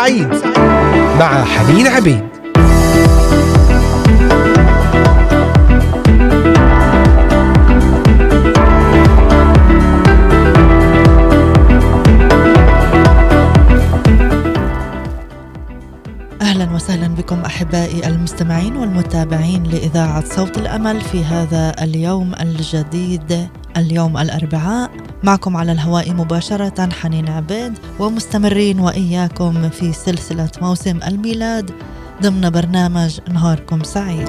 سعيد مع حنين عبيد. أهلا وسهلا بكم أحبائي المستمعين والمتابعين لإذاعة صوت الأمل في هذا اليوم الجديد اليوم الأربعاء. معكم على الهواء مباشرة حنين عبيد ومستمرين وإياكم في سلسلة موسم الميلاد ضمن برنامج نهاركم سعيد.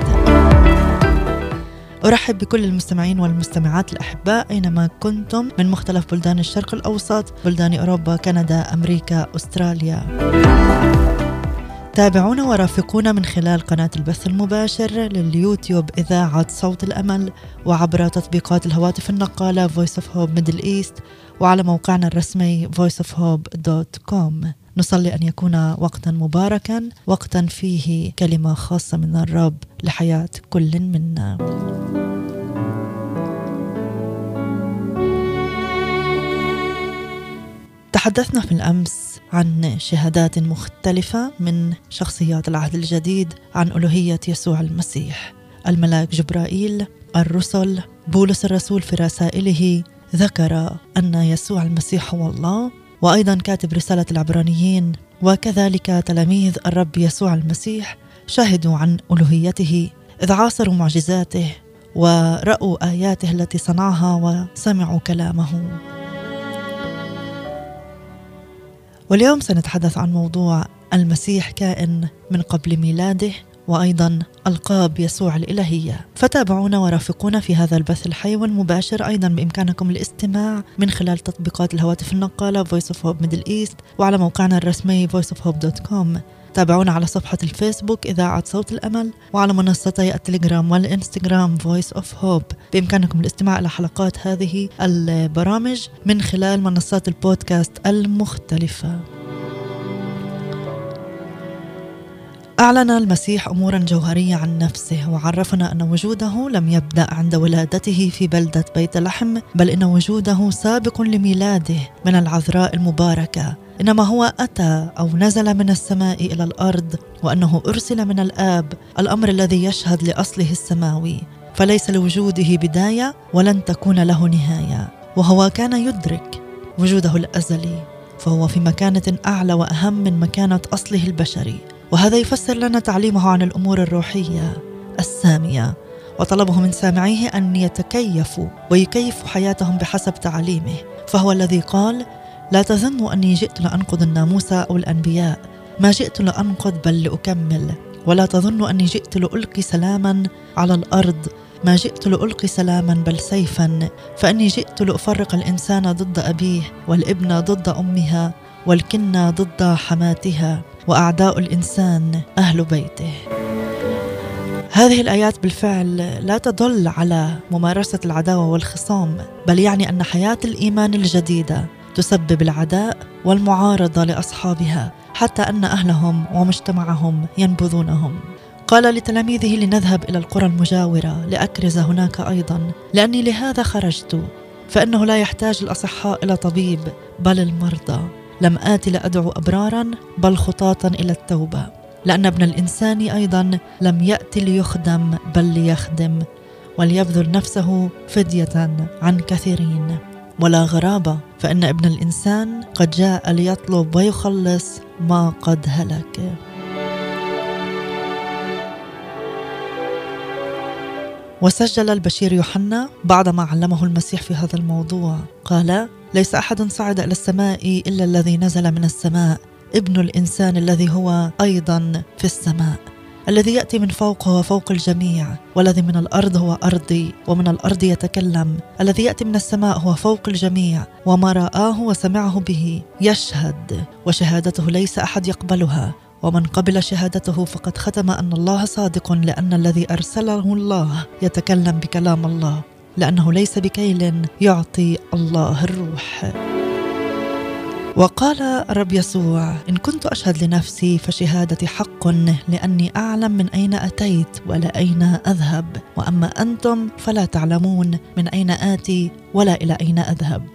أرحب بكل المستمعين والمستمعات الأحباء أينما كنتم من مختلف بلدان الشرق الأوسط بلدان أوروبا كندا أمريكا أستراليا تابعونا ورافقونا من خلال قناة البث المباشر لليوتيوب إذاعة صوت الأمل وعبر تطبيقات الهواتف النقالة Voice of Hope Middle East وعلى موقعنا الرسمي voiceofhope.com نصلي أن يكون وقتا مباركا وقتا فيه كلمة خاصة من الرب لحياة كل منا. تحدثنا في الأمس عن شهادات مختلفة من شخصيات العهد الجديد عن ألوهية يسوع المسيح. الملاك جبرائيل الرسل بولس الرسول في رسائله ذكر أن يسوع المسيح هو الله وأيضا كاتب رسالة العبرانيين وكذلك تلاميذ الرب يسوع المسيح شهدوا عن ألوهيته إذ عاصروا معجزاته ورأوا آياته التي صنعها وسمعوا كلامه. واليوم سنتحدث عن موضوع المسيح كائن من قبل ميلاده وأيضا ألقاب يسوع الإلهية. فتابعونا ورافقونا في هذا البث الحي والمباشر. أيضا بإمكانكم الاستماع من خلال تطبيقات الهواتف النقالة Voice of Hope Middle East وعلى موقعنا الرسمي voiceofhope.com تابعونا على صفحة الفيسبوك إذاعة صوت الأمل وعلى منصتي التليجرام والإنستغرام Voice of Hope. بإمكانكم الاستماع إلى حلقات هذه البرامج من خلال منصات البودكاست المختلفة. أعلن المسيح أمورا جوهرية عن نفسه وعرفنا أن وجوده لم يبدأ عند ولادته في بلدة بيت لحم بل إن وجوده سابق لميلاده من العذراء المباركة. إنما هو أتى أو نزل من السماء إلى الأرض وأنه أرسل من الآب الأمر الذي يشهد لأصله السماوي فليس لوجوده بداية ولن تكون له نهاية وهو كان يدرك وجوده الأزلي فهو في مكانة أعلى وأهم من مكانة أصله البشري وهذا يفسر لنا تعليمه عن الأمور الروحية السامية وطلبه من سامعيه أن يتكيفوا ويكيفوا حياتهم بحسب تعليمه فهو الذي قال لا تظنوا أني جئت لانقض الناموس أو الأنبياء. ما جئت لانقض بل لأكمل. ولا تظنوا أني جئت لألقي سلاما على الأرض. ما جئت لألقي سلاما بل سيفا. فأني جئت لأفرق الإنسان ضد أبيه والابن ضد أمها والكنه ضد حماتها وأعداء الإنسان أهل بيته. هذه الآيات بالفعل لا تدل على ممارسة العداوة والخصام بل يعني أن حياة الإيمان الجديدة تسبب العداء والمعارضة لأصحابها حتى أن أهلهم ومجتمعهم ينبذونهم. قال لتلاميذه لنذهب إلى القرى المجاورة لأكرز هناك أيضا لأني لهذا خرجت فإنه لا يحتاج الأصحاء إلى طبيب بل المرضى. لم آت لأدعو أبرارا بل خطاطا إلى التوبة. لأن ابن الإنسان أيضا لم يأت ليخدم بل ليخدم وليبذل نفسه فدية عن كثيرين. ولا غرابة فإن ابن الإنسان قد جاء ليطلب ويخلص ما قد هلك. وسجل البشير يوحنا بعد ما علمه المسيح في هذا الموضوع. قال ليس أحد صعد إلى السماء إلا الذي نزل من السماء ابن الإنسان الذي هو أيضا في السماء. الذي يأتي من فوق هو فوق الجميع والذي من الأرض هو أرضي ومن الأرض يتكلم. الذي يأتي من السماء هو فوق الجميع وما رآه وسمعه به يشهد وشهادته ليس أحد يقبلها. ومن قبل شهادته فقد ختم أن الله صادق لأن الذي أرسله الله يتكلم بكلام الله لأنه ليس بكيل يعطي الله الروح. وقال الرب يسوع إن كنت أشهد لنفسي فشهادتي حق لأني أعلم من أين أتيت ولا أين أذهب وأما أنتم فلا تعلمون من أين آتي ولا إلى أين أذهب.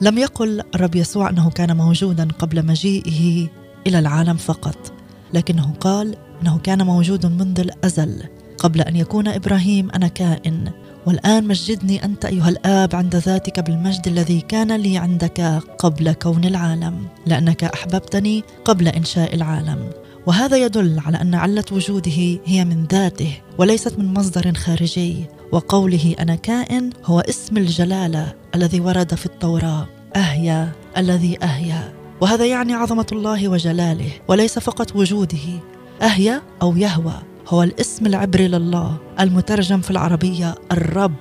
لم يقل الرب يسوع أنه كان موجودا قبل مجيئه إلى العالم فقط لكنه قال إنه كان موجود منذ الأزل قبل أن يكون إبراهيم أنا كائن والآن مجدني أنت أيها الآب عند ذاتك بالمجد الذي كان لي عندك قبل كون العالم لأنك أحببتني قبل إنشاء العالم. وهذا يدل على أن علة وجوده هي من ذاته وليست من مصدر خارجي. وقوله أنا كائن هو اسم الجلالة الذي ورد في التوراة أهيا الذي أهيا. وهذا يعني عظمة الله وجلاله وليس فقط وجوده أهيا أو يهوى. هو الاسم العبري لله المترجم في العربية الرب.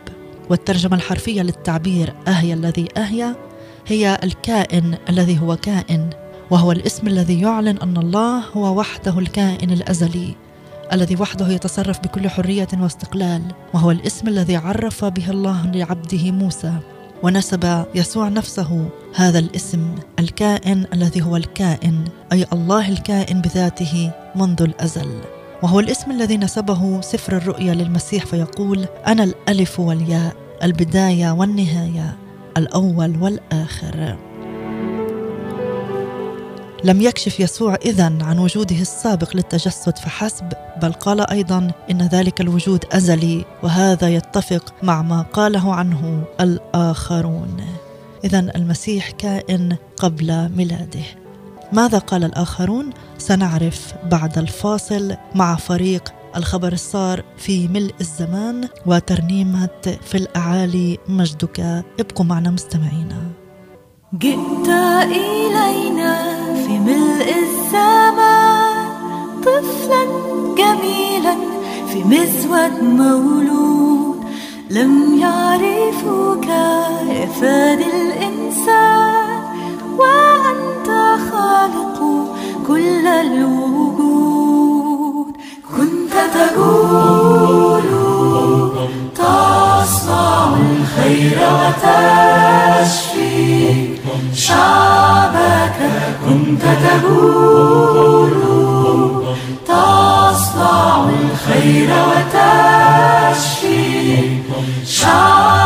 والترجمة الحرفية للتعبير اهيا الذي اهيا هي الكائن الذي هو كائن. وهو الاسم الذي يعلن أن الله هو وحده الكائن الأزلي الذي وحده يتصرف بكل حرية واستقلال. وهو الاسم الذي عرف به الله لعبده موسى ونسب يسوع نفسه هذا الاسم الكائن الذي هو الكائن أي الله الكائن بذاته منذ الأزل. وهو الاسم الذي نسبه سفر الرؤيا للمسيح فيقول أنا الألف والياء البداية والنهاية الأول والآخر. لم يكشف يسوع اذا عن وجوده السابق للتجسد فحسب بل قال أيضا إن ذلك الوجود أزلي وهذا يتفق مع ما قاله عنه الآخرون. اذا المسيح كائن قبل ميلاده. ماذا قال الآخرون؟ سنعرف بعد الفاصل مع فريق الخبر الصار في ملء الزمان وترنيمة في الأعالي مجدك. ابقوا معنا مستمعينا. جئت إلينا في ملء الزمان طفلا جميلا في مزود مولود. لم يعرفوك يا فادي الإنسان. وأنت خالق كل الوجود. كنت تقول تصنع الخير وتشفي. شعبك كنت تقول تصنع الخير وتشفي. شعبك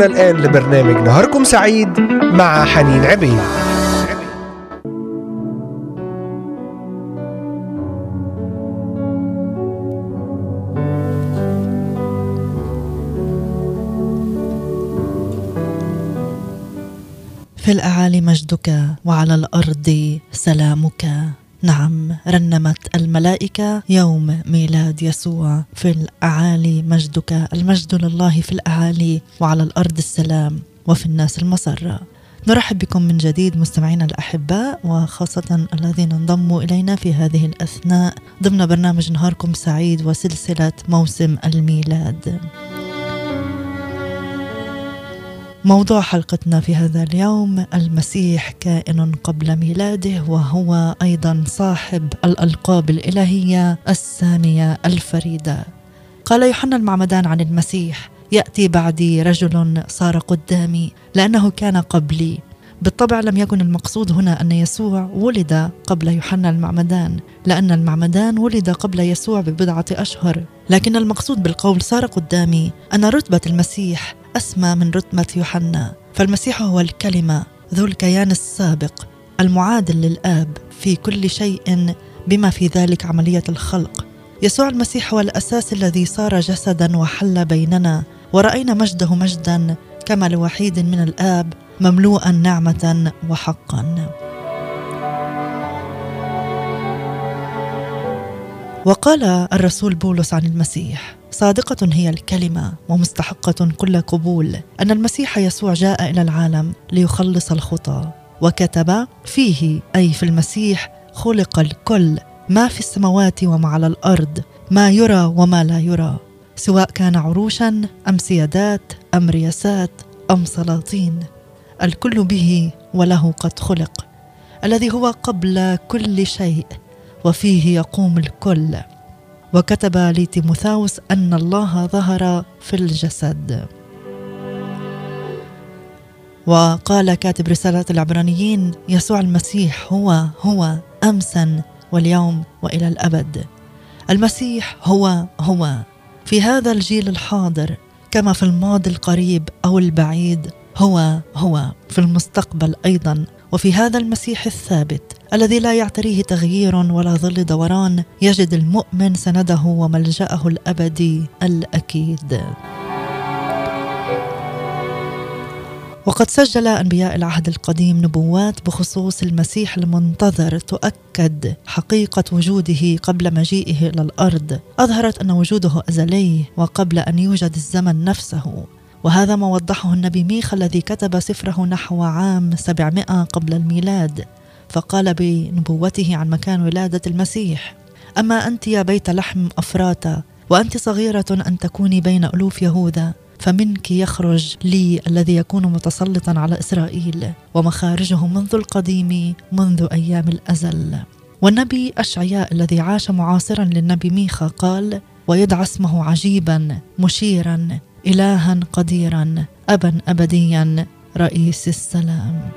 استمعونا الآن لبرنامج نهاركم سعيد مع حنين عبيد. في الأعالي مجدك وعلى الأرض سلامك. نعم رنمت الملائكة يوم ميلاد يسوع في الأعالي مجدك المجد لله في الأعالي وعلى الأرض السلام وفي الناس المسرة. نرحب بكم من جديد مستمعينا الأحباء وخاصة الذين انضموا إلينا في هذه الأثناء ضمن برنامج نهاركم سعيد وسلسلة موسم الميلاد. موضوع حلقتنا في هذا اليوم المسيح كائن قبل ميلاده وهو أيضا صاحب الألقاب الإلهية السامية الفريدة. قال يوحنا المعمدان عن المسيح: يأتي بعدي رجل صار قدامي لأنه كان قبلي. بالطبع لم يكن المقصود هنا أن يسوع ولد قبل يوحنا المعمدان، لأن المعمدان ولد قبل يسوع ببضعة أشهر، لكن المقصود بالقول صار قدامي أن رتبة المسيح أسمى من رتبة يوحنا. فالمسيح هو الكلمة ذو الكيان السابق المعادل للآب في كل شيء بما في ذلك عملية الخلق. يسوع المسيح هو الأساس الذي صار جسدا وحل بيننا ورأينا مجده مجدا كما لوحيد من الآب مملوءا نعمة وحقا. وقال الرسول بولس عن المسيح صادقة هي الكلمة ومستحقة كل قبول. أن المسيح يسوع جاء إلى العالم ليخلص الخطى. وكتب فيه أي في المسيح خلق الكل ما في السماوات وما على الأرض ما يرى وما لا يرى. سواء كان عروشا أم سيادات أم رياسات أم سلاطين. الكل به وله قد خلق الذي هو قبل كل شيء وفيه يقوم الكل. وكتب لتيموثاوس أن الله ظهر في الجسد. وقال كاتب رساله العبرانيين يسوع المسيح هو هو امسا واليوم وإلى الأبد. المسيح هو هو. في هذا الجيل الحاضر كما في الماضي القريب أو البعيد هو هو في المستقبل أيضا وفي هذا المسيح الثابت الذي لا يعتريه تغيير ولا ظل دوران يجد المؤمن سنده وملجأه الأبدي الأكيد. وقد سجل أنبياء العهد القديم نبوات بخصوص المسيح المنتظر تؤكد حقيقة وجوده قبل مجيئه إلى الأرض. أظهرت أن وجوده أزلي وقبل أن يوجد الزمن نفسه. وهذا ما وضحه النبي ميخا الذي كتب سفره نحو عام 700 قبل الميلاد فقال بنبوته عن مكان ولادة المسيح أما أنت يا بيت لحم أفراتا وأنت صغيرة أن تكوني بين ألوف يهوذا فمنك يخرج لي الذي يكون متسلطا على إسرائيل ومخارجه منذ القديم منذ أيام الأزل. والنبي أشعياء الذي عاش معاصرا للنبي ميخا قال ويدعى اسمه عجيبا مشيرا إلها قديرا أبا أبديا رئيس السلام.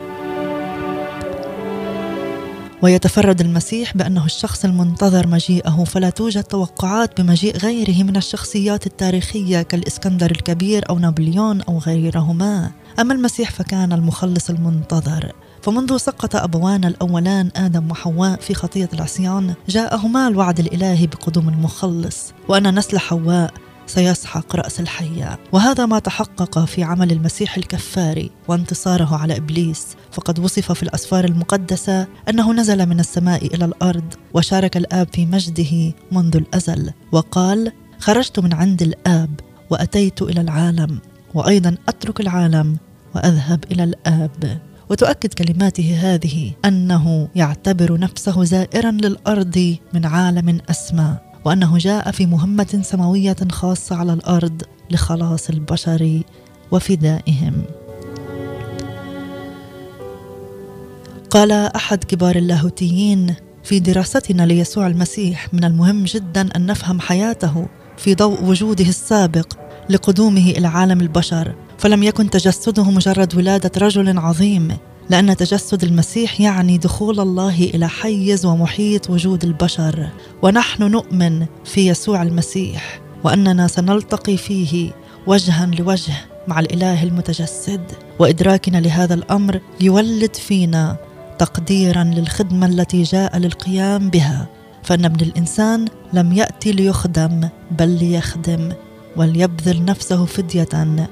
ويتفرد المسيح بأنه الشخص المنتظر مجيئه فلا توجد توقعات بمجيء غيره من الشخصيات التاريخية كالإسكندر الكبير أو نابليون أو غيرهما. أما المسيح فكان المخلص المنتظر. فمنذ سقط أبوانا الأولان آدم وحواء في خطية العصيان جاءهما الوعد الإلهي بقدوم المخلص. وأن نسل حواء سيسحق رأس الحية. وهذا ما تحقق في عمل المسيح الكفاري وانتصاره على إبليس. فقد وصف في الأسفار المقدسة أنه نزل من السماء إلى الأرض وشارك الآب في مجده منذ الأزل. وقال خرجت من عند الآب وأتيت إلى العالم وأيضا أترك العالم وأذهب إلى الآب. وتؤكد كلماته هذه أنه يعتبر نفسه زائرا للأرض من عالم اسمى وأنه جاء في مهمة سماوية خاصة على الأرض لخلاص البشر وفدائهم. قال أحد كبار اللاهوتيين في دراستنا ليسوع المسيح من المهم جدا أن نفهم حياته في ضوء وجوده السابق لقدومه إلى عالم البشر فلم يكن تجسده مجرد ولادة رجل عظيم. لأن تجسد المسيح يعني دخول الله إلى حيز ومحيط وجود البشر ونحن نؤمن في يسوع المسيح وأننا سنلتقي فيه وجها لوجه مع الإله المتجسد وإدراكنا لهذا الأمر يولد فينا تقديرا للخدمة التي جاء للقيام بها. فإن ابن الإنسان لم يأتي ليخدم بل ليخدم وليبذل نفسه فدية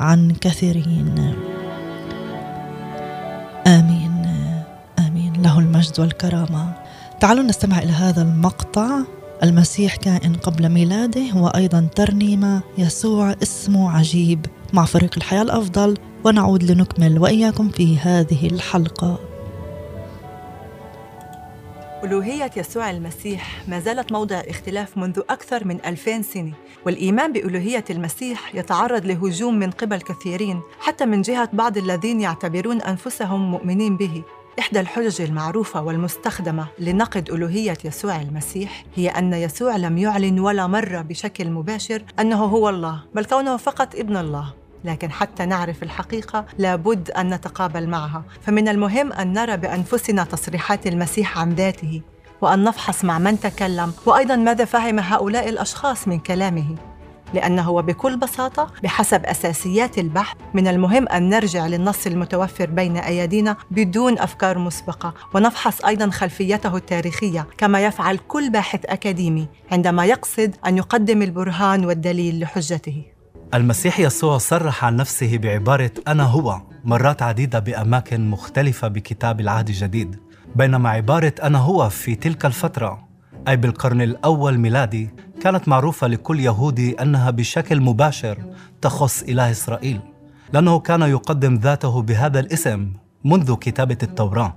عن كثيرين. آمين. آمين. له المجد والكرامة. تعالوا نستمع إلى هذا المقطع. المسيح كائن قبل ميلاده وأيضا ترنيمة يسوع اسمه عجيب. مع فريق الحياة الأفضل ونعود لنكمل وإياكم في هذه الحلقة. ألوهية يسوع المسيح ما زالت موضع اختلاف منذ أكثر من ألفين سنة والإيمان بألوهية المسيح يتعرض لهجوم من قبل كثيرين حتى من جهة بعض الذين يعتبرون أنفسهم مؤمنين به. إحدى الحجج المعروفة والمستخدمة لنقد ألوهية يسوع المسيح هي أن يسوع لم يعلن ولا مرة بشكل مباشر أنه هو الله بل كونه فقط ابن الله. لكن حتى نعرف الحقيقة لابد أن نتقابل معها. فمن المهم أن نرى بأنفسنا تصريحات المسيح عن ذاته وأن نفحص مع من تكلم وأيضا ماذا فهم هؤلاء الأشخاص من كلامه. لأنه وبكل بساطة بحسب أساسيات البحث من المهم أن نرجع للنص المتوفر بين أيدينا بدون أفكار مسبقة ونفحص أيضا خلفيته التاريخية كما يفعل كل باحث أكاديمي عندما يقصد أن يقدم البرهان والدليل لحجته. المسيح يسوع صرح عن نفسه بعبارة أنا هو مرات عديدة بأماكن مختلفة بكتاب العهد الجديد. بينما عبارة أنا هو في تلك الفترة أي بالقرن الأول ميلادي كانت معروفة لكل يهودي أنها بشكل مباشر تخص إله إسرائيل لأنه كان يقدم ذاته بهذا الاسم منذ كتابة التوراة.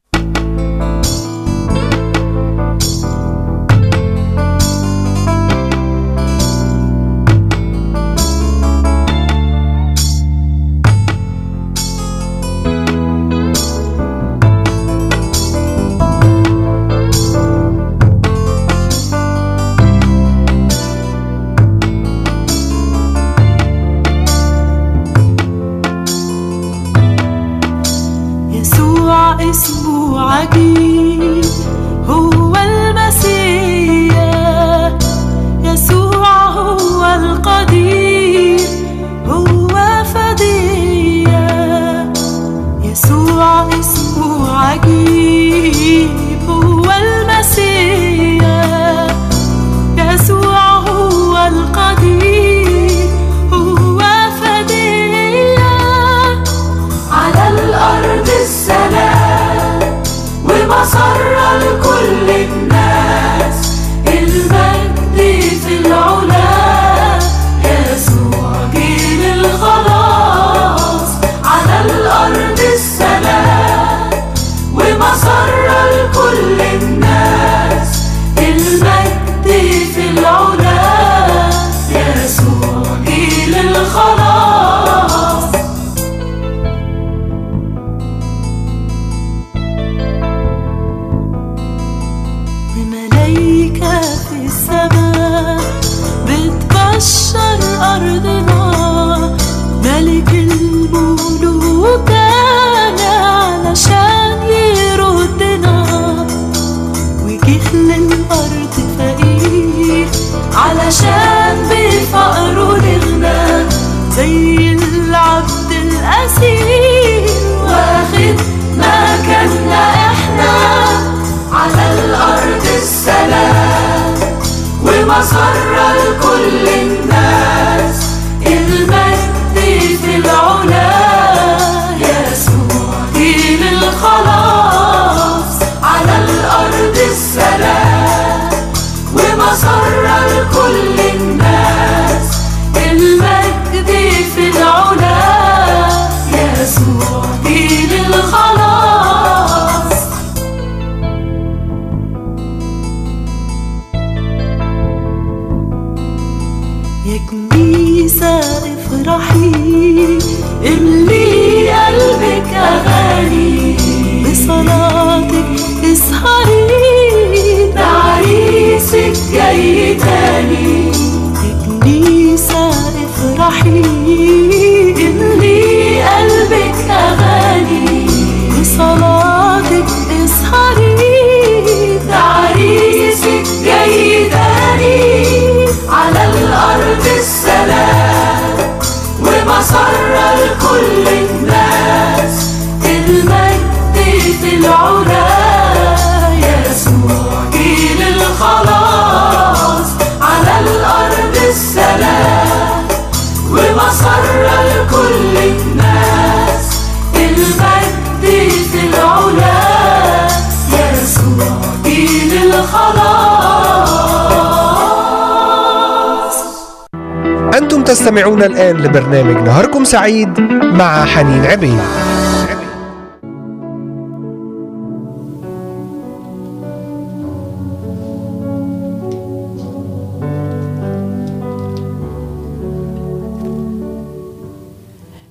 تستمعون الآن لبرنامج نهاركم سعيد مع حنين عبيد.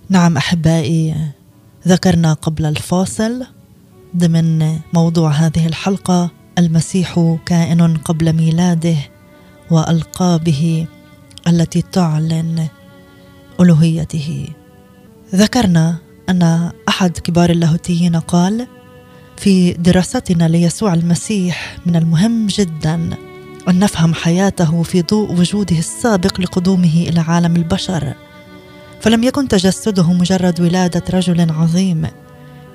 نعم أحبائي ذكرنا قبل الفاصل ضمن موضوع هذه الحلقة المسيح كائن قبل ميلاده وألقابه التي تعلن ألوهيته. ذكرنا أن أحد كبار اللاهوتيين قال في دراستنا ليسوع المسيح من المهم جدا أن نفهم حياته في ضوء وجوده السابق لقدومه إلى عالم البشر. فلم يكن تجسده مجرد ولادة رجل عظيم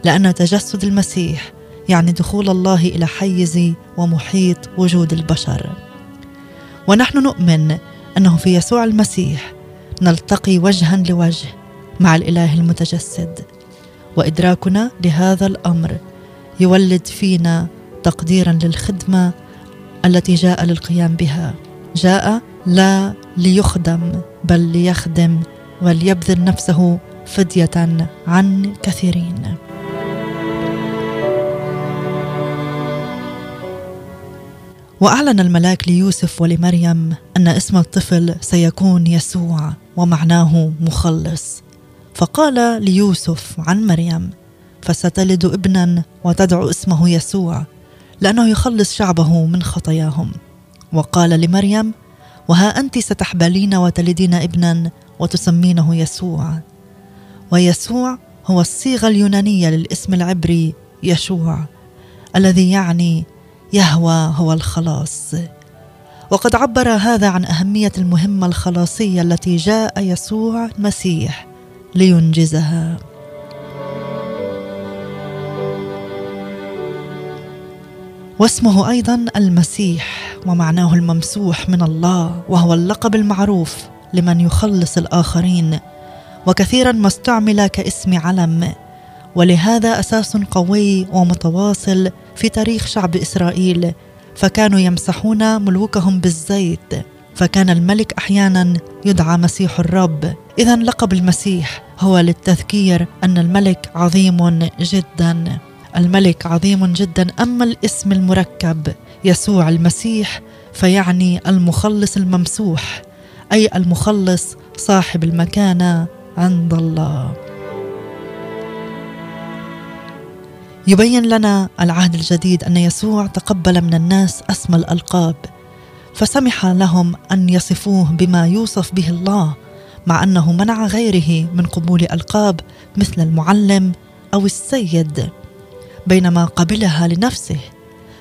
لأن تجسد المسيح يعني دخول الله إلى حيز ومحيط وجود البشر. ونحن نؤمن أنه في يسوع المسيح نلتقي وجها لوجه مع الإله المتجسد. وإدراكنا لهذا الأمر يولد فينا تقديرا للخدمة التي جاء للقيام بها. جاء لا ليخدم بل ليخدم وليبذل نفسه فدية عن كثيرين. وأعلن الملاك ليوسف ولمريم أن اسم الطفل سيكون يسوع ومعناه مخلص. فقال ليوسف عن مريم فستلد ابنا وتدعو اسمه يسوع لأنه يخلص شعبه من خطاياهم. وقال لمريم وها أنت ستحبلين وتلدين ابنا وتسمينه يسوع. ويسوع هو الصيغة اليونانية للاسم العبري يشوع الذي يعني يهوى هو الخلاص. وقد عبر هذا عن أهمية المهمة الخلاصية التي جاء يسوع المسيح لينجزها. واسمه أيضا المسيح ومعناه الممسوح من الله وهو اللقب المعروف لمن يخلص الآخرين وكثيرا ما استعمل كاسم علم. ولهذا أساس قوي ومتواصل في تاريخ شعب إسرائيل فكانوا يمسحون ملوكهم بالزيت فكان الملك أحيانا يدعى مسيح الرب. اذا لقب المسيح هو للتذكير أن الملك عظيم جدا. الملك عظيم جدا أما الاسم المركب يسوع المسيح فيعني المخلص الممسوح أي المخلص صاحب المكانة عند الله. يبين لنا العهد الجديد أن يسوع تقبل من الناس أسمى الألقاب فسمح لهم أن يصفوه بما يوصف به الله مع أنه منع غيره من قبول ألقاب مثل المعلم أو السيد. بينما قبلها لنفسه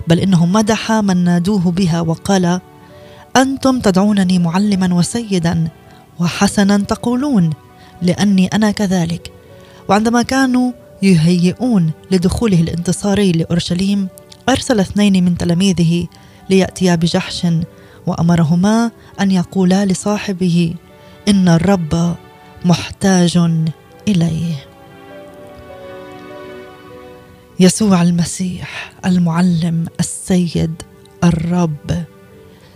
بل إنه مدح من نادوه بها وقال أنتم تدعونني معلما وسيدا وحسنا تقولون لأني أنا كذلك. وعندما كانوا يهيئون لدخوله الانتصاري لأورشليم أرسل اثنين من تلاميذه ليأتيا بجحش وأمرهما أن يقولا لصاحبه إن الرب محتاج إليه. يسوع المسيح المعلم السيد الرب.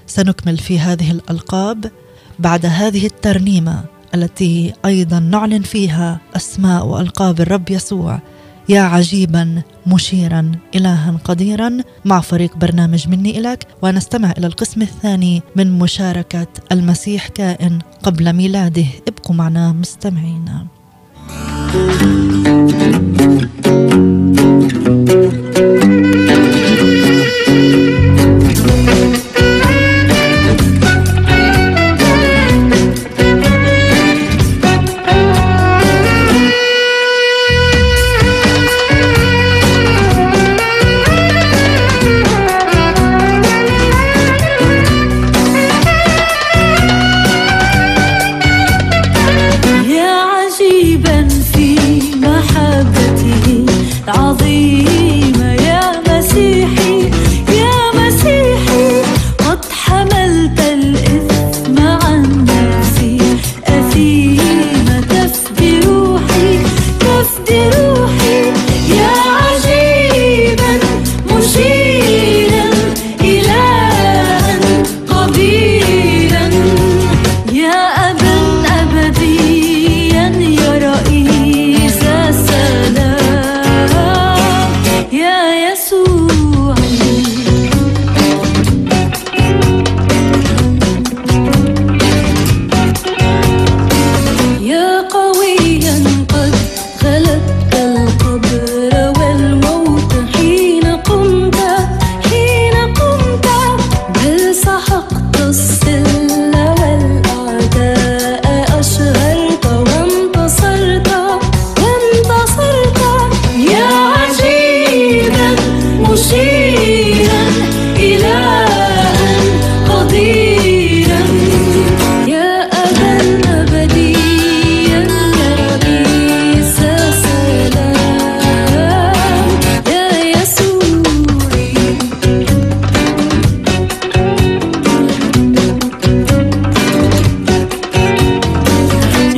سنكمل في هذه الألقاب بعد هذه الترنيمة. التي أيضا نعلن فيها أسماء وألقاب الرب يسوع. يا عجيبا مشيرا الها قديرا مع فريق برنامج مني الك ونستمع إلى القسم الثاني من مشاركة المسيح كائن قبل ميلاده. ابقوا معنا مستمعينا يا عجيبا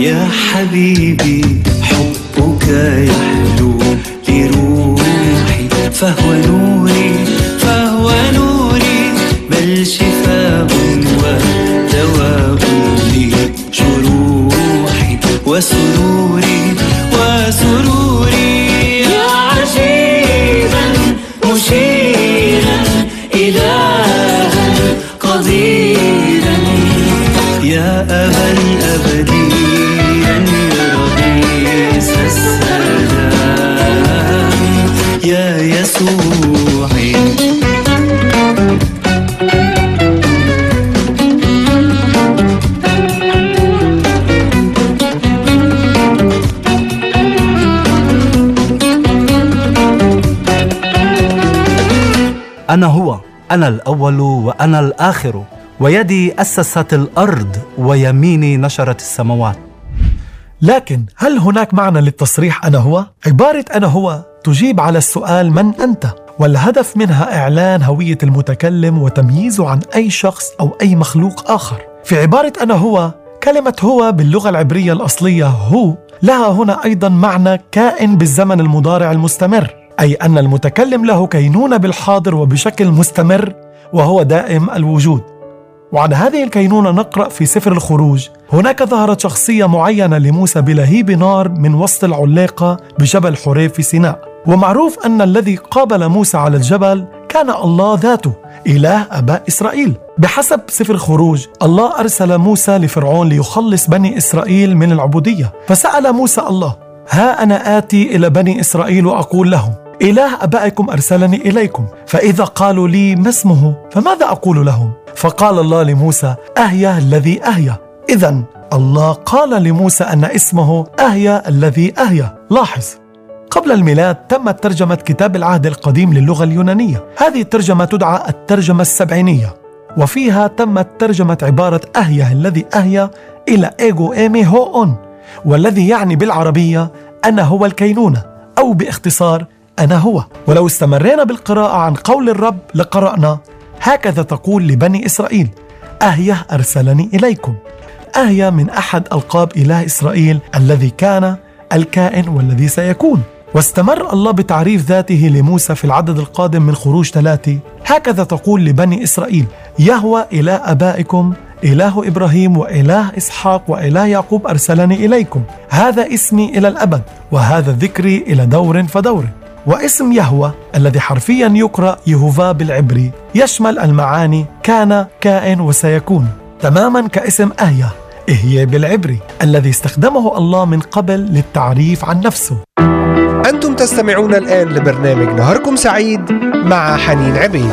يا حبيبي حبك يحلو لروحي. فهو نوري فهو نوري. بل شفاء ودواء لجروحي وسروري وسروري. يا عجيبا مشيرا إلها قديرا. يا أبا أبديا أنا هو أنا الأول وأنا الآخر ويدي أسست الأرض ويميني نشرت السماوات لكن هل هناك معنى للتصريح أنا هو؟ عبارة أنا هو تجيب على السؤال من أنت؟ والهدف منها إعلان هوية المتكلم وتمييزه عن أي شخص أو أي مخلوق آخر في عبارة أنا هو كلمة هو باللغة العبرية الأصلية هو لها هنا أيضا معنى كائن بالزمن المضارع المستمر أي أن المتكلم له كينونة بالحاضر وبشكل مستمر وهو دائم الوجود. وعن هذه الكينونة نقرأ في سفر الخروج. هناك ظهرت شخصية معينة لموسى بلهيب نار من وسط العلاقة بجبل حريب في سيناء. ومعروف أن الذي قابل موسى على الجبل كان الله ذاته إله أباء إسرائيل. بحسب سفر الخروج الله أرسل موسى لفرعون ليخلص بني إسرائيل من العبودية. فسأل موسى الله ها أنا آتي إلى بني إسرائيل وأقول لهم إله أبائكم أرسلني إليكم فإذا قالوا لي ما اسمه فماذا أقول لهم؟ فقال الله لموسى أهيا الذي أهيا. إذا الله قال لموسى أن اسمه أهيا الذي أهيا. لاحظ قبل الميلاد تمت ترجمة كتاب العهد القديم للغة اليونانية. هذه الترجمة تدعى الترجمة السبعينية وفيها تمت ترجمة عبارة أهيا الذي أهيا إلى إيجو إيمي هو أون والذي يعني بالعربية أنا هو الكينونة أو باختصار أنا هو. ولو استمرينا بالقراءة عن قول الرب لقرأنا هكذا تقول لبني إسرائيل أهيه أرسلني إليكم. أهيا من أحد ألقاب إله إسرائيل الذي كان الكائن والذي سيكون. واستمر الله بتعريف ذاته لموسى في العدد القادم من خروج ثلاثة هكذا تقول لبني إسرائيل يهوى إله أبائكم إله إبراهيم وإله إسحاق وإله يعقوب أرسلني إليكم. هذا اسمي إلى الأبد وهذا ذكري إلى دور فدور. واسم يهوى الذي حرفيا يقرأ يهوفا بالعبري يشمل المعاني كان كائن وسيكون تماما كاسم أهيا إهيا بالعبري الذي استخدمه الله من قبل للتعريف عن نفسه. أنتم تستمعون الآن لبرنامج نهاركم سعيد مع حنين عبيد.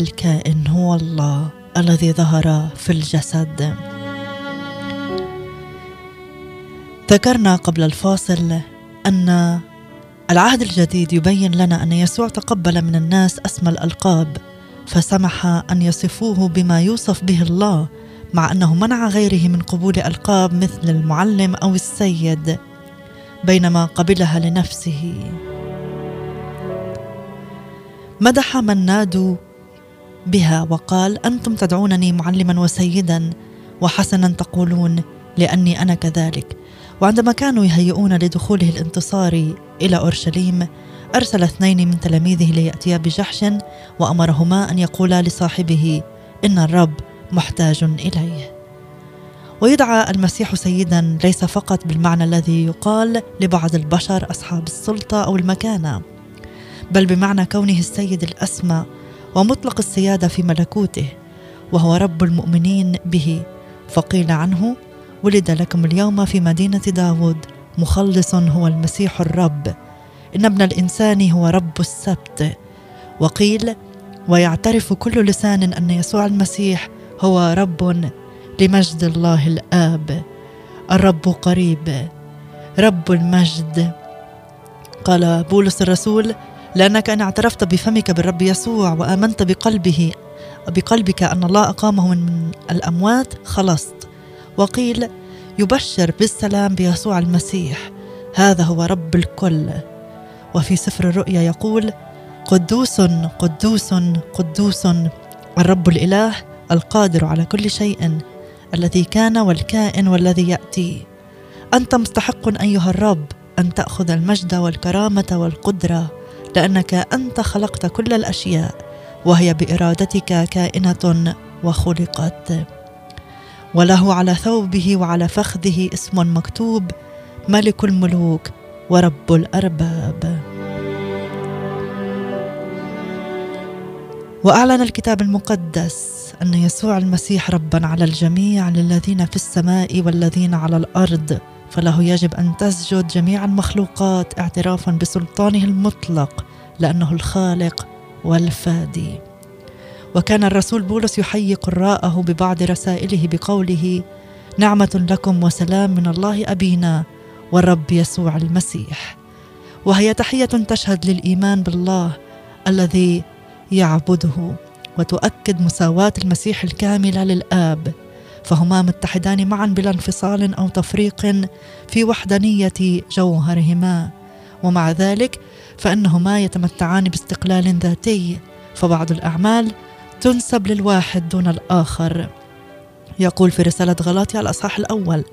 الكائن هو الله الذي ظهر في الجسد. ذكرنا قبل الفاصل أن العهد الجديد يبين لنا أن يسوع تقبل من الناس أسمى الألقاب فسمح أن يصفوه بما يوصف به الله مع أنه منع غيره من قبول ألقاب مثل المعلم أو السيد بينما قبلها لنفسه. مدح من نادوا بها وقال أنتم تدعونني معلما وسيدا وحسنا تقولون لأني أنا كذلك. وعندما كانوا يهيئون لدخوله الانتصاري إلى أورشليم أرسل اثنين من تلاميذه ليأتيا بجحش وأمرهما أن يقولا لصاحبه إن الرب محتاج إليه. ويدعى المسيح سيدا ليس فقط بالمعنى الذي يقال لبعض البشر أصحاب السلطة أو المكانة بل بمعنى كونه السيد الأسمى ومطلق السيادة في ملكوته وهو رب المؤمنين به. فقيل عنه ولد لكم اليوم في مدينة داود مخلص هو المسيح الرب. إن ابن الإنسان هو رب السبت. وقيل ويعترف كل لسان أن يسوع المسيح هو رب لمجد الله الآب. الرب قريب. رب المجد. قال بولس الرسول لأنك أن اعترفت بفمك بالرب يسوع وآمنت بقلبه بقلبك أن الله أقامه من الأموات خلصت. وقيل يبشر بالسلام بيسوع المسيح. هذا هو رب الكل. وفي سفر الرؤيا يقول قدوس قدوس قدوس الرب الإله القادر على كل شيء الذي كان والكائن والذي يأتي. أنت مستحق أيها الرب أن تأخذ المجد والكرامة والقدرة. لانك أنت خلقت كل الأشياء وهي بإرادتك كائنة وخلقت. وله على ثوبه وعلى فخذه اسم مكتوب ملك الملوك ورب الأرباب. وأعلن الكتاب المقدس أن يسوع المسيح ربا على الجميع للذين في السماء والذين على الأرض. فله يجب أن تسجد جميع المخلوقات اعترافا بسلطانه المطلق لأنه الخالق والفادي. وكان الرسول بولس يحيي قراءه ببعض رسائله بقوله نعمة لكم وسلام من الله أبينا والرب يسوع المسيح. وهي تحية تشهد للإيمان بالله الذي يعبده وتؤكد مساواة المسيح الكاملة للآب. فهما متحدان معا بلا انفصال أو تفريق في وحدانية جوهرهما. ومع ذلك فإنهما يتمتعان باستقلال ذاتي فبعض الأعمال تنسب للواحد دون الآخر. يقول في رسالة غلاطيا الأصحاح الأول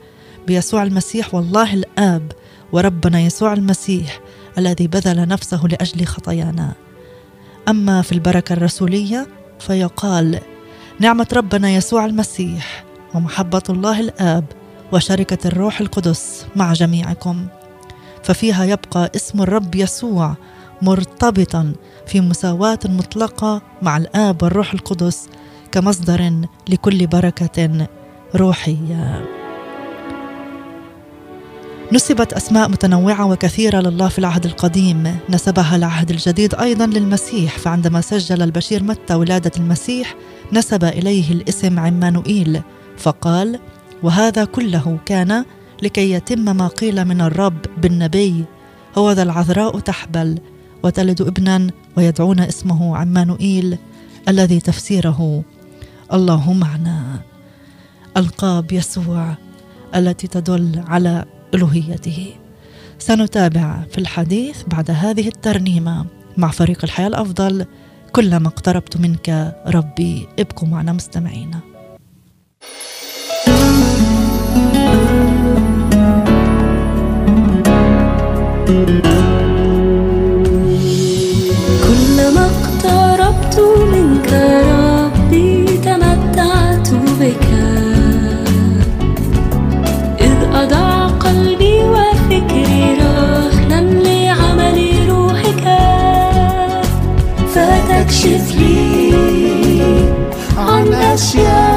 بيسوع المسيح والله الآب وربنا يسوع المسيح الذي بذل نفسه لأجل خطايانا. أما في البركة الرسولية فيقال نعمة ربنا يسوع المسيح ومحبة الله الآب وشركة الروح القدس مع جميعكم. ففيها يبقى اسم الرب يسوع مرتبطا في مساواة مطلقة مع الآب والروح القدس كمصدر لكل بركة روحية. نسبت أسماء متنوعة وكثيرة لله في العهد القديم. نسبها العهد الجديد أيضا للمسيح فعندما سجل البشير متى ولادة المسيح نسب إليه الاسم عمانوئيل. فقال وهذا كله كان لكي يتم ما قيل من الرب بالنبي هو ذا العذراء تحبل وتلد ابنا ويدعون اسمه عمانوئيل الذي تفسيره. الله معنا. ألقاب يسوع التي تدل على ألوهيته. سنتابع في الحديث بعد هذه الترنيمة مع فريق الحياة الأفضل كلما اقتربت منك ربي ابقوا معنا مستمعينا كلما اقتربت منك ربي تمتعت بك. إذ أضع قلبي وفكري رهنا لعمل روحك. فتكشف لي عن أشياء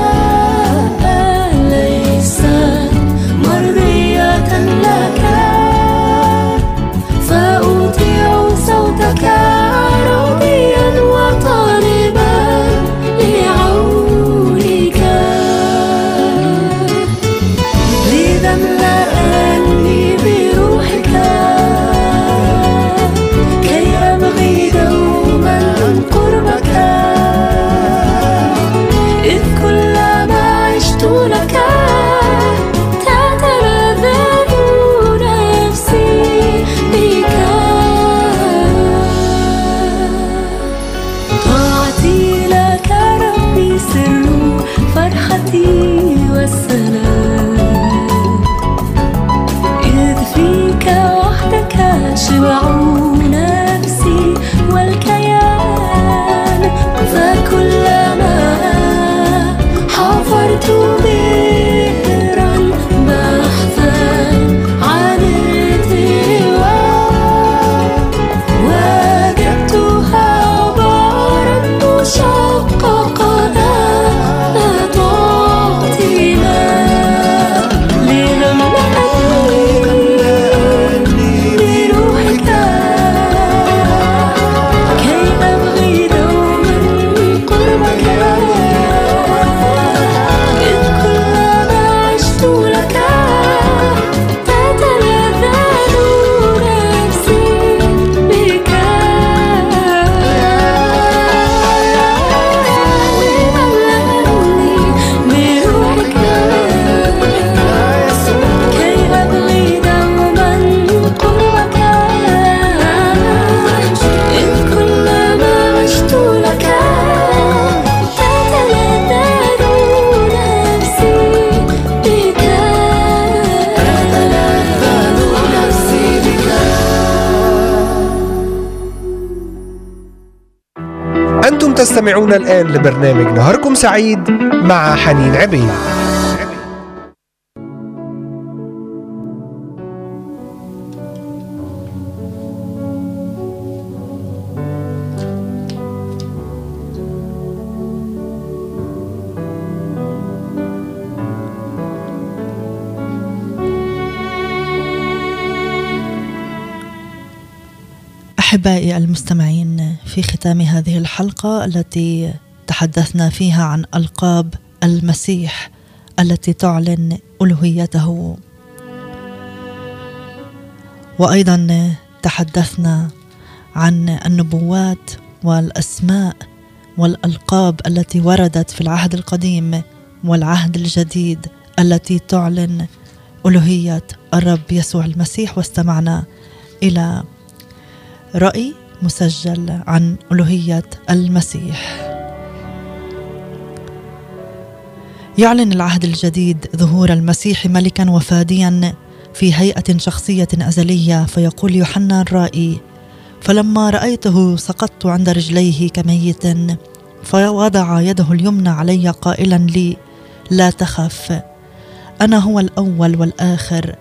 تستمعون الآن لبرنامج نهاركم سعيد مع حنين عبيد. أحبائي المستمعين في ختام هذه الحلقة التي تحدثنا فيها عن ألقاب المسيح التي تعلن ألوهيته. وأيضا تحدثنا عن النبوات والأسماء والألقاب التي وردت في العهد القديم والعهد الجديد التي تعلن ألوهية الرب يسوع المسيح. واستمعنا إلى رأي مسجل عن ألوهية المسيح. يعلن العهد الجديد ظهور المسيح ملكا وفاديا في هيئة شخصية أزلية فيقول يوحنا الرائي فلما رأيته سقطت عند رجليه كميت فوضع يده اليمنى علي قائلا لي لا تخف أنا هو الأول والآخر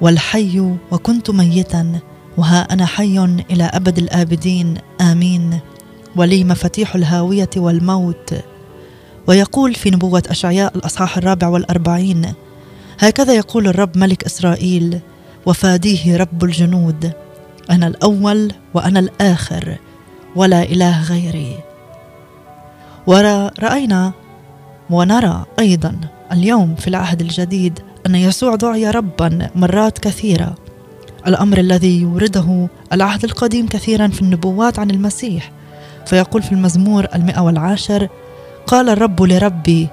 والحي وكنت ميتا وها أنا حي إلى أبد الآبدين آمين. ولي مفاتيح الهاوية والموت. ويقول في نبوة أشعياء الأصحاح الرابع والأربعين هكذا يقول الرب ملك إسرائيل وفاديه رب الجنود أنا الأول وأنا الآخر ولا إله غيري. وراينا ونرى أيضا اليوم في العهد الجديد أن يسوع دعي ربا مرات كثيرة. الأمر الذي يورده العهد القديم كثيرا في النبوات عن المسيح. فيقول في المزمور المئة والعاشر قال الرب لربي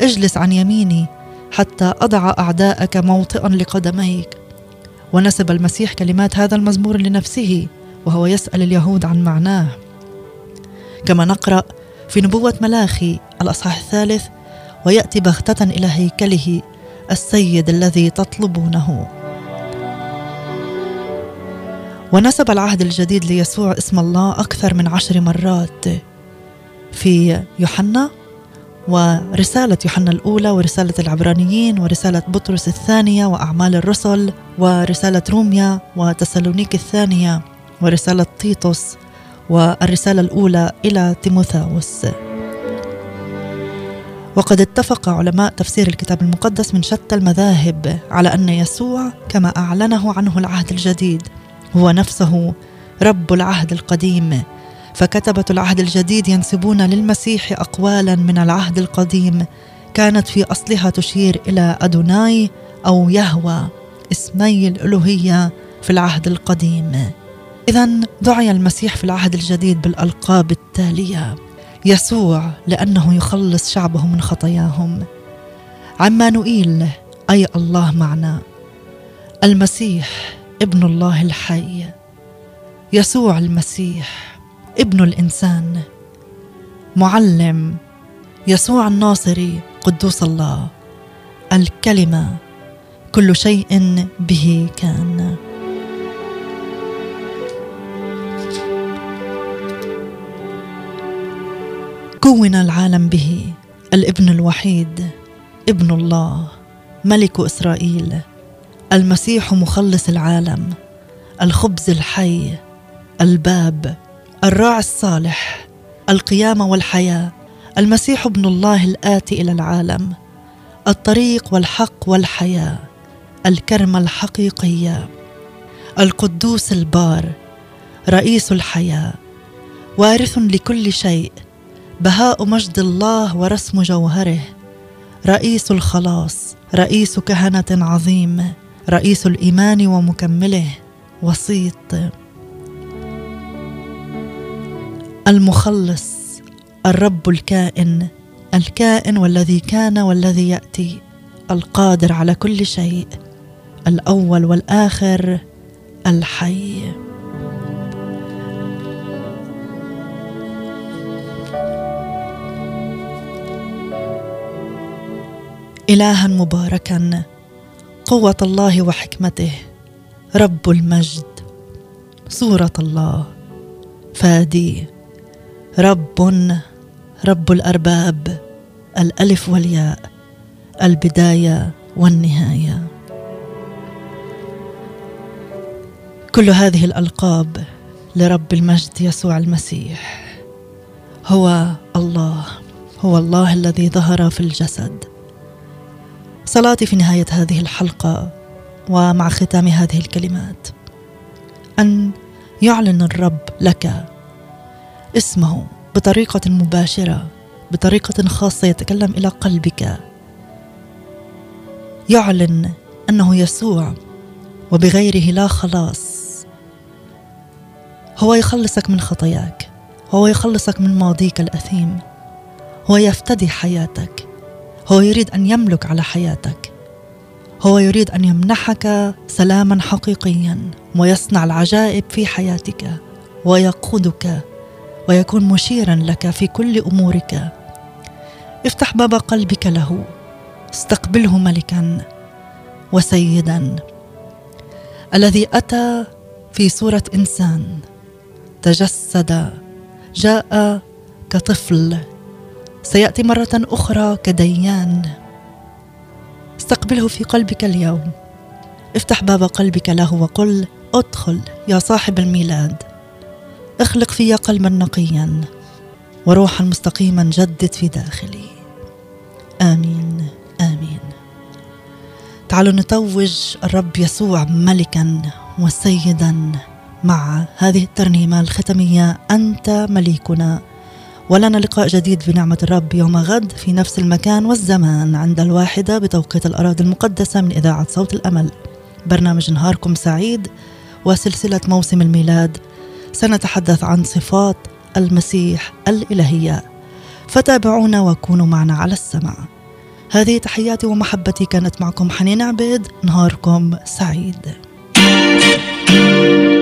اجلس عن يميني حتى أضع أعداءك موطئا لقدميك. ونسب المسيح كلمات هذا المزمور لنفسه وهو يسأل اليهود عن معناه. كما نقرأ في نبوة ملاخي الأصحاح الثالث ويأتي بغتة إلى هيكله السيد الذي تطلبونه. ونسب العهد الجديد ليسوع اسم الله أكثر من عشر مرات في يوحنا ورسالة يوحنا الأولى ورسالة العبرانيين ورسالة بطرس الثانية وأعمال الرسل ورسالة روميا وتسالونيك الثانية ورسالة تيتوس والرسالة الأولى إلى تيموثاوس. وقد اتفق علماء تفسير الكتاب المقدس من شتى المذاهب على أن يسوع كما أعلنه عنه العهد الجديد هو نفسه رب العهد القديم. فكتبة العهد الجديد ينسبون للمسيح أقوالا من العهد القديم. كانت في أصلها تشير إلى أدوناي أو يهوى اسمي الألوهية في العهد القديم. إذا دعي المسيح في العهد الجديد بالألقاب التالية. يسوع لأنه يخلص شعبه من خطاياهم. عمانوئيل أي الله معنا. المسيح ابن الله الحي يسوع المسيح ابن الإنسان معلم يسوع الناصري قدوس الله الكلمة كل شيء به كان. كون العالم به الابن الوحيد ابن الله ملك إسرائيل. المسيح مخلص العالم الخبز الحي الباب الراعي الصالح القيامة والحياة المسيح ابن الله الآتي إلى العالم الطريق والحق والحياة الكرمه الحقيقية القدوس البار رئيس الحياة وارث لكل شيء بهاء مجد الله ورسم جوهره رئيس الخلاص رئيس كهنة عظيم. رئيس الإيمان ومكمله وسيط المخلص الرب الكائن الكائن والذي كان والذي يأتي القادر على كل شيء الأول والآخر الحي. إلها مباركا. قوة الله وحكمته. رب المجد. صوره الله. فادي. رب رب الأرباب. الألف والياء. البداية والنهاية. كل هذه الألقاب لرب المجد يسوع المسيح. هو الله. هو الله الذي ظهر في الجسد. صلاتي في نهاية هذه الحلقة ومع ختام هذه الكلمات. أن يعلن الرب لك اسمه بطريقة مباشرة بطريقة خاصة يتكلم إلى قلبك. يعلن أنه يسوع وبغيره لا خلاص. هو يخلصك من خطاياك هو يخلصك من ماضيك الأثيم هو يفتدي حياتك. هو يريد أن يملك على حياتك. هو يريد أن يمنحك سلاما حقيقيا ويصنع العجائب في حياتك ويقودك ويكون مشيرا لك في كل أمورك. افتح باب قلبك له. استقبله ملكا وسيدا الذي أتى في صورة إنسان تجسد جاء كطفل. سيأتي مرة أخرى كديان. استقبله في قلبك اليوم. افتح باب قلبك له وقل أدخل يا صاحب الميلاد. اخلق في قلبا نقيا وروحا مستقيما جدد في داخلي. آمين آمين. تعالوا نتوج الرب يسوع ملكا وسيدا مع هذه الترنيمة الختمية. أنت مليكنا. ولنا لقاء جديد بنعمة الرب يوم غد في نفس المكان والزمان عند الواحدة بتوقيت الأراضي المقدسة من إذاعة صوت الأمل. برنامج نهاركم سعيد وسلسلة موسم الميلاد. سنتحدث عن صفات المسيح الإلهية. فتابعونا وكونوا معنا على السمع هذه تحياتي ومحبتي كانت معكم حنين عبيد. نهاركم سعيد. thank you